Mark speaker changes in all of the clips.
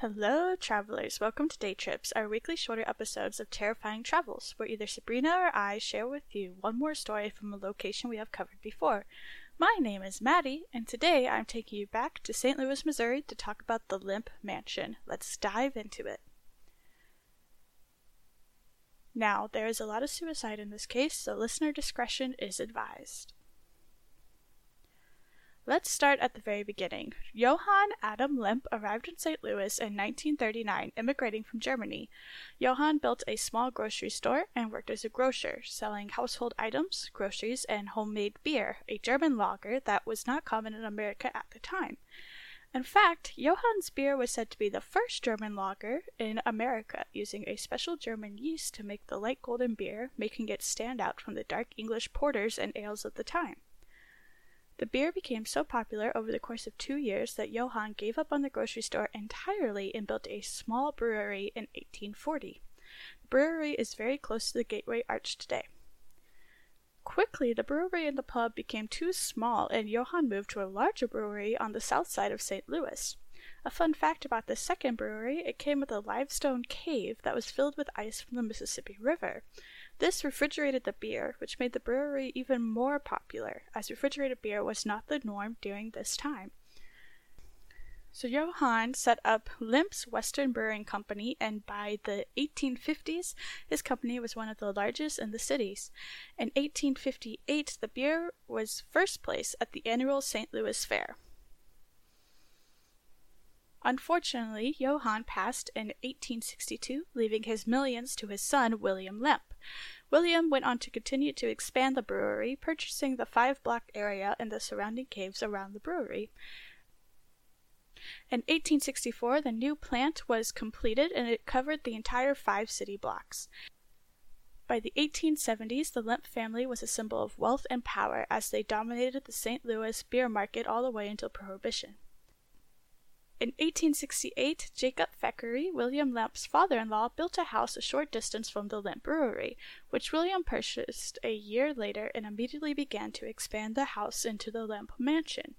Speaker 1: Hello, travelers. Welcome to Day Trips, our weekly shorter episodes of terrifying travels, where either Sabrina or I share with you one more story from a location we have covered before. My name is Maddie, and today I'm taking you back to St. Louis, Missouri to talk about the Lemp Mansion. Let's dive into it. Now, there is a lot of suicide in this case, so listener discretion is advised. Let's start at the very beginning. Johann Adam Lemp arrived in St. Louis in 1939, immigrating from Germany. Johann built a small grocery store and worked as a grocer, selling household items, groceries, and homemade beer, a German lager that was not common in America at the time. In fact, Johann's beer was said to be the first German lager in America, using a special German yeast to make the light golden beer, making it stand out from the dark English porters and ales of the time. The beer became so popular over the course of two years that Johann gave up on the grocery store entirely and built a small brewery in 1840. The brewery is very close to the Gateway Arch today. Quickly, the brewery and the pub became too small, and Johann moved to a larger brewery on the south side of St. Louis. A fun fact about the second brewery, it came with a limestone cave that was filled with ice from the Mississippi River. This refrigerated the beer, which made the brewery even more popular, as refrigerated beer was not the norm during this time. So Johann set up Lemp's Western Brewing Company, and by the 1850s, his company was one of the largest in the cities. In 1858, the beer was first place at the annual St. Louis Fair. Unfortunately, Johann passed in 1862, leaving his millions to his son, William Lemp. William went on to continue to expand the brewery, purchasing the five block area and the surrounding caves around the brewery. In 1864, the new plant was completed and it covered the entire five city blocks. By the 1870s, the Lemp family was a symbol of wealth and power as they dominated the St. Louis beer market all the way until Prohibition. In 1868, Jacob Thackeray, William Lemp's father-in-law, built a house a short distance from the Lemp Brewery, which William purchased a year later and immediately began to expand the house into the Lemp Mansion.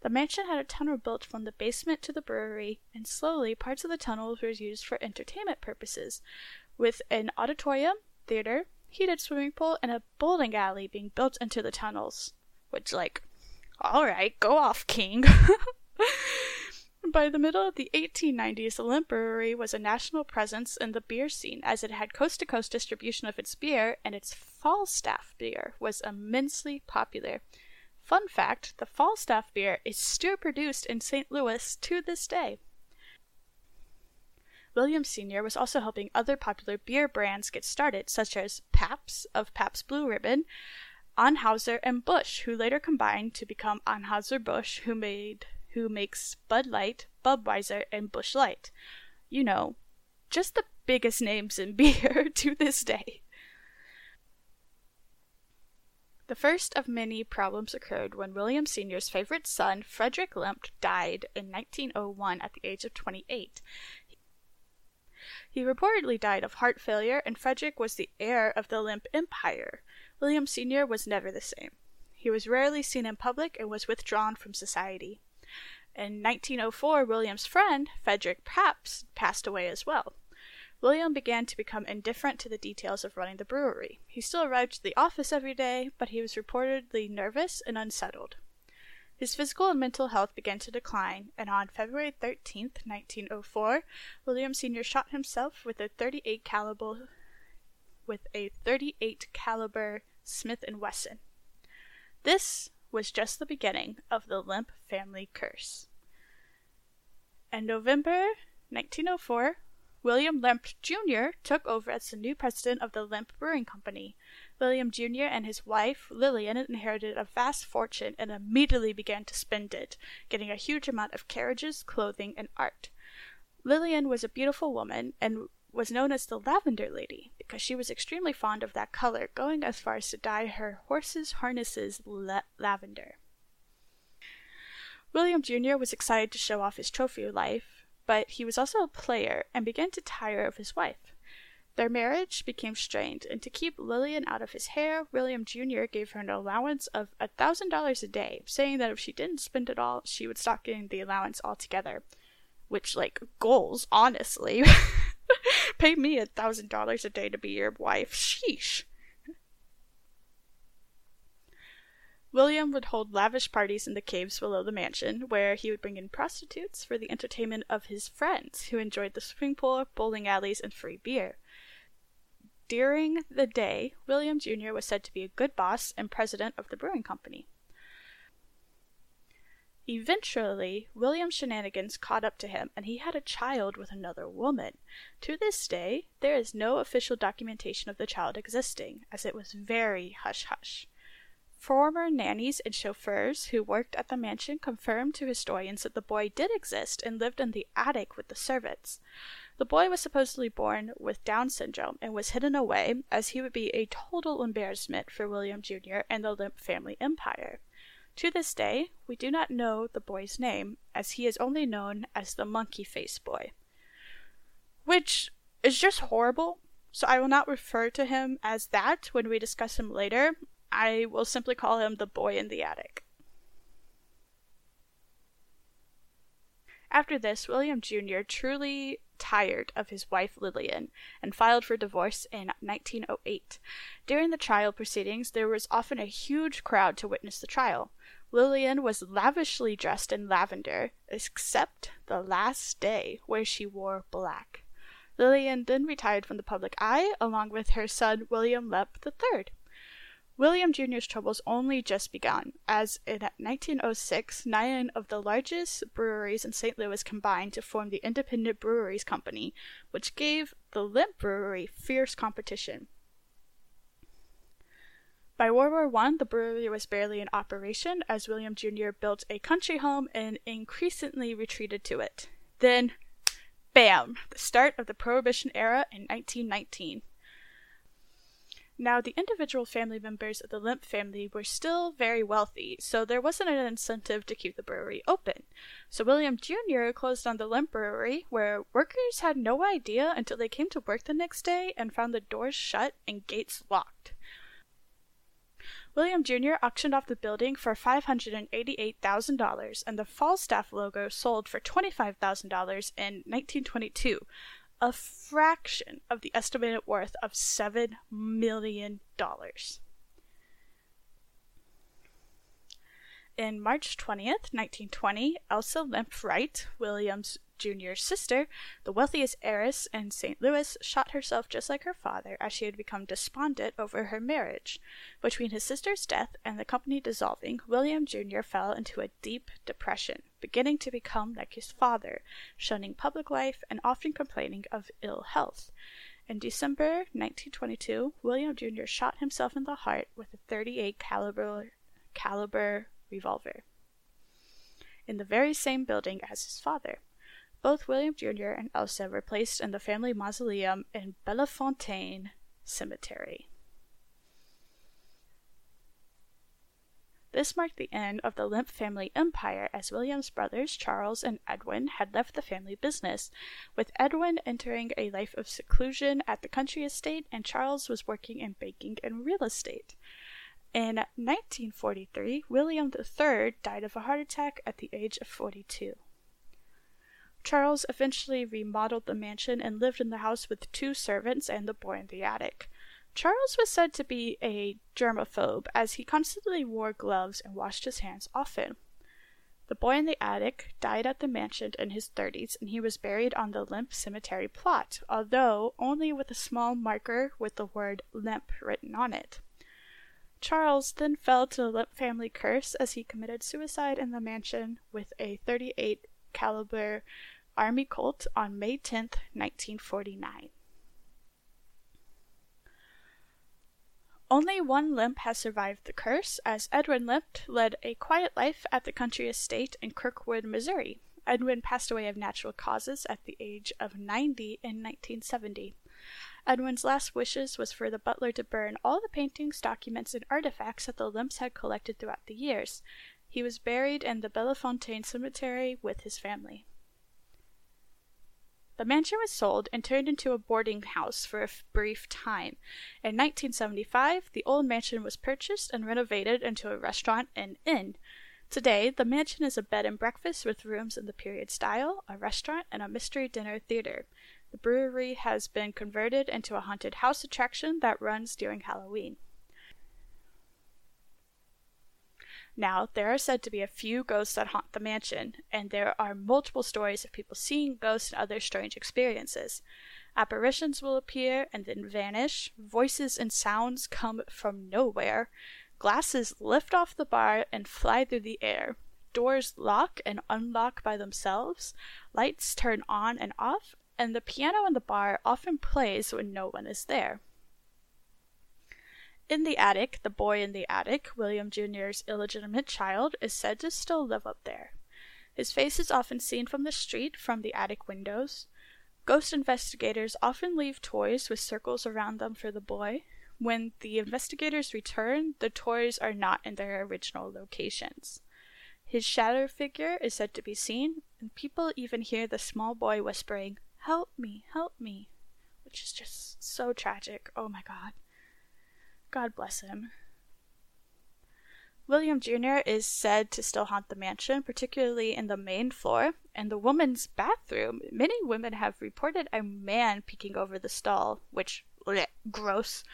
Speaker 1: The mansion had a tunnel built from the basement to the brewery, and slowly parts of the tunnel were used for entertainment purposes, with an auditorium, theater, heated swimming pool, and a bowling alley being built into the tunnels. Which, like, alright, go off, King. By the middle of the 1890s, the Lemp Brewery was a national presence in the beer scene as it had coast to coast distribution of its beer, and its Falstaff beer was immensely popular. Fun fact the Falstaff beer is still produced in St. Louis to this day. William Sr. was also helping other popular beer brands get started, such as Pabst of Pabst Blue Ribbon, Anheuser, and Busch, who later combined to become Anheuser-Busch, who made who makes Bud Light, Budweiser, and Busch Light. You know, just the biggest names in beer to this day. The first of many problems occurred when William Sr.'s favorite son, Frederick Lemp, died in 1901 at the age of 28. He reportedly died of heart failure, and Frederick was the heir of the Lemp Empire. William Sr. was never the same. He was rarely seen in public and was withdrawn from society. In 1904, William's friend, Frederick Pabst, passed away as well. William began to become indifferent to the details of running the brewery. He still arrived to the office every day, but he was reportedly nervous and unsettled. His physical and mental health began to decline, and on February 13, 1904, William Sr. shot himself with a 38 caliber with a 38 caliber Smith & Wesson. This was just the beginning of the Lemp family curse. In November 1904, William Lemp Jr. took over as the new president of the Lemp Brewing Company. William Jr. and his wife, Lillian, inherited a vast fortune and immediately began to spend it, getting a huge amount of carriages, clothing, and art. Lillian was a beautiful woman and was known as the Lavender Lady because she was extremely fond of that color, going as far as to dye her horses' harnesses la- lavender. William Jr. was excited to show off his trophy life, but he was also a player and began to tire of his wife. Their marriage became strained, and to keep Lillian out of his hair, William Jr. gave her an allowance of a thousand dollars a day, saying that if she didn't spend it all, she would stop getting the allowance altogether. which, like, goals, honestly. Pay me a thousand dollars a day to be your wife. Sheesh. William would hold lavish parties in the caves below the mansion, where he would bring in prostitutes for the entertainment of his friends, who enjoyed the swimming pool, bowling alleys, and free beer. During the day, William Jr. was said to be a good boss and president of the brewing company. Eventually, William's shenanigans caught up to him, and he had a child with another woman. To this day, there is no official documentation of the child existing, as it was very hush hush. Former nannies and chauffeurs who worked at the mansion confirmed to historians that the boy did exist and lived in the attic with the servants. The boy was supposedly born with Down syndrome and was hidden away, as he would be a total embarrassment for William Jr. and the Lemp family empire. To this day, we do not know the boy's name, as he is only known as the Monkey Face Boy. Which is just horrible, so I will not refer to him as that when we discuss him later, I will simply call him the boy in the attic. After this, William Jr. truly tired of his wife Lillian and filed for divorce in 1908. During the trial proceedings, there was often a huge crowd to witness the trial. Lillian was lavishly dressed in lavender, except the last day, where she wore black. Lillian then retired from the public eye, along with her son William Lemp III. William Jr.'s troubles only just begun, as in 1906, nine of the largest breweries in St. Louis combined to form the Independent Breweries Company, which gave the Lemp Brewery fierce competition. By World War I, the brewery was barely in operation as William Jr. built a country home and increasingly retreated to it. Then, bam! The start of the Prohibition era in 1919. Now, the individual family members of the Lemp family were still very wealthy, so there wasn't an incentive to keep the brewery open. So William Jr. closed down the Lemp brewery, where workers had no idea until they came to work the next day and found the doors shut and gates locked. William Jr. auctioned off the building for $588,000, and the Falstaff logo sold for $25,000 in 1922, a fraction of the estimated worth of $7 million. In March 20th, 1920, Elsa Lemp Wright, William's Jr.'s sister, the wealthiest heiress in St. Louis, shot herself just like her father as she had become despondent over her marriage. Between his sister's death and the company dissolving, William Jr. fell into a deep depression, beginning to become like his father, shunning public life and often complaining of ill health. In December 1922, William Jr. shot himself in the heart with a 38 caliber caliber revolver in the very same building as his father. Both William Jr. and Elsa were placed in the family mausoleum in Bellefontaine Cemetery. This marked the end of the Lemp family empire as William's brothers Charles and Edwin had left the family business, with Edwin entering a life of seclusion at the country estate and Charles was working in banking and real estate. In 1943, William III died of a heart attack at the age of 42. Charles eventually remodeled the mansion and lived in the house with two servants and the boy in the attic. Charles was said to be a germaphobe as he constantly wore gloves and washed his hands often. The boy in the attic died at the mansion in his 30s and he was buried on the Lemp Cemetery plot, although only with a small marker with the word Lemp written on it. Charles then fell to the Lemp family curse as he committed suicide in the mansion with a 38 caliber Army Colt on May 10, 1949. Only one Lemp has survived the curse, as Edwin Lemp led a quiet life at the country estate in Kirkwood, Missouri. Edwin passed away of natural causes at the age of 90 in 1970. Edwin's last wishes was for the butler to burn all the paintings, documents, and artifacts that the Lemps had collected throughout the years. He was buried in the Bellefontaine Cemetery with his family. The mansion was sold and turned into a boarding house for a brief time. In 1975, the old mansion was purchased and renovated into a restaurant and inn. Today, the mansion is a bed and breakfast with rooms in the period style, a restaurant, and a mystery dinner theater. The brewery has been converted into a haunted house attraction that runs during Halloween. Now, there are said to be a few ghosts that haunt the mansion, and there are multiple stories of people seeing ghosts and other strange experiences. Apparitions will appear and then vanish, voices and sounds come from nowhere, glasses lift off the bar and fly through the air, doors lock and unlock by themselves, lights turn on and off, and the piano in the bar often plays when no one is there. In the attic, the boy in the attic, William Jr.'s illegitimate child, is said to still live up there. His face is often seen from the street from the attic windows. Ghost investigators often leave toys with circles around them for the boy. When the investigators return, the toys are not in their original locations. His shadow figure is said to be seen, and people even hear the small boy whispering, Help me, help me, which is just so tragic. Oh my god. God bless him. William Jr. is said to still haunt the mansion, particularly in the main floor and the woman's bathroom. Many women have reported a man peeking over the stall, which, bleh, gross.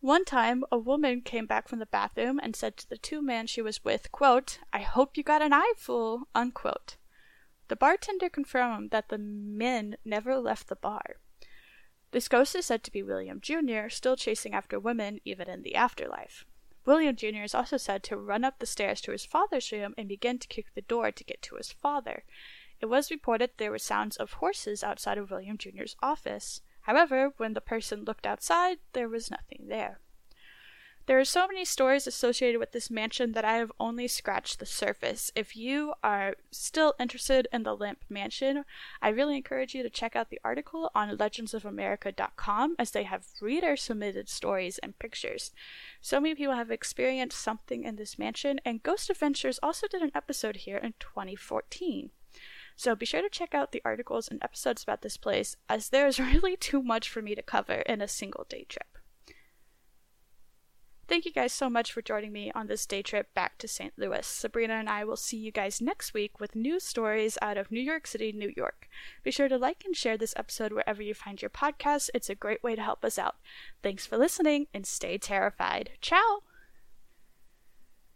Speaker 1: One time, a woman came back from the bathroom and said to the two men she was with, quote, I hope you got an eyeful, unquote. The bartender confirmed that the men never left the bar. This ghost is said to be William Jr., still chasing after women even in the afterlife. William Jr. is also said to run up the stairs to his father's room and begin to kick the door to get to his father. It was reported there were sounds of horses outside of William Jr.'s office. However, when the person looked outside, there was nothing there. There are so many stories associated with this mansion that I have only scratched the surface. If you are still interested in the Lemp Mansion, I really encourage you to check out the article on legendsofamerica.com as they have reader submitted stories and pictures. So many people have experienced something in this mansion, and Ghost Adventures also did an episode here in 2014. So be sure to check out the articles and episodes about this place, as there is really too much for me to cover in a single day trip. Thank you guys so much for joining me on this day trip back to St. Louis. Sabrina and I will see you guys next week with new stories out of New York City, New York. Be sure to like and share this episode wherever you find your podcast. It's a great way to help us out. Thanks for listening and stay terrified. Ciao!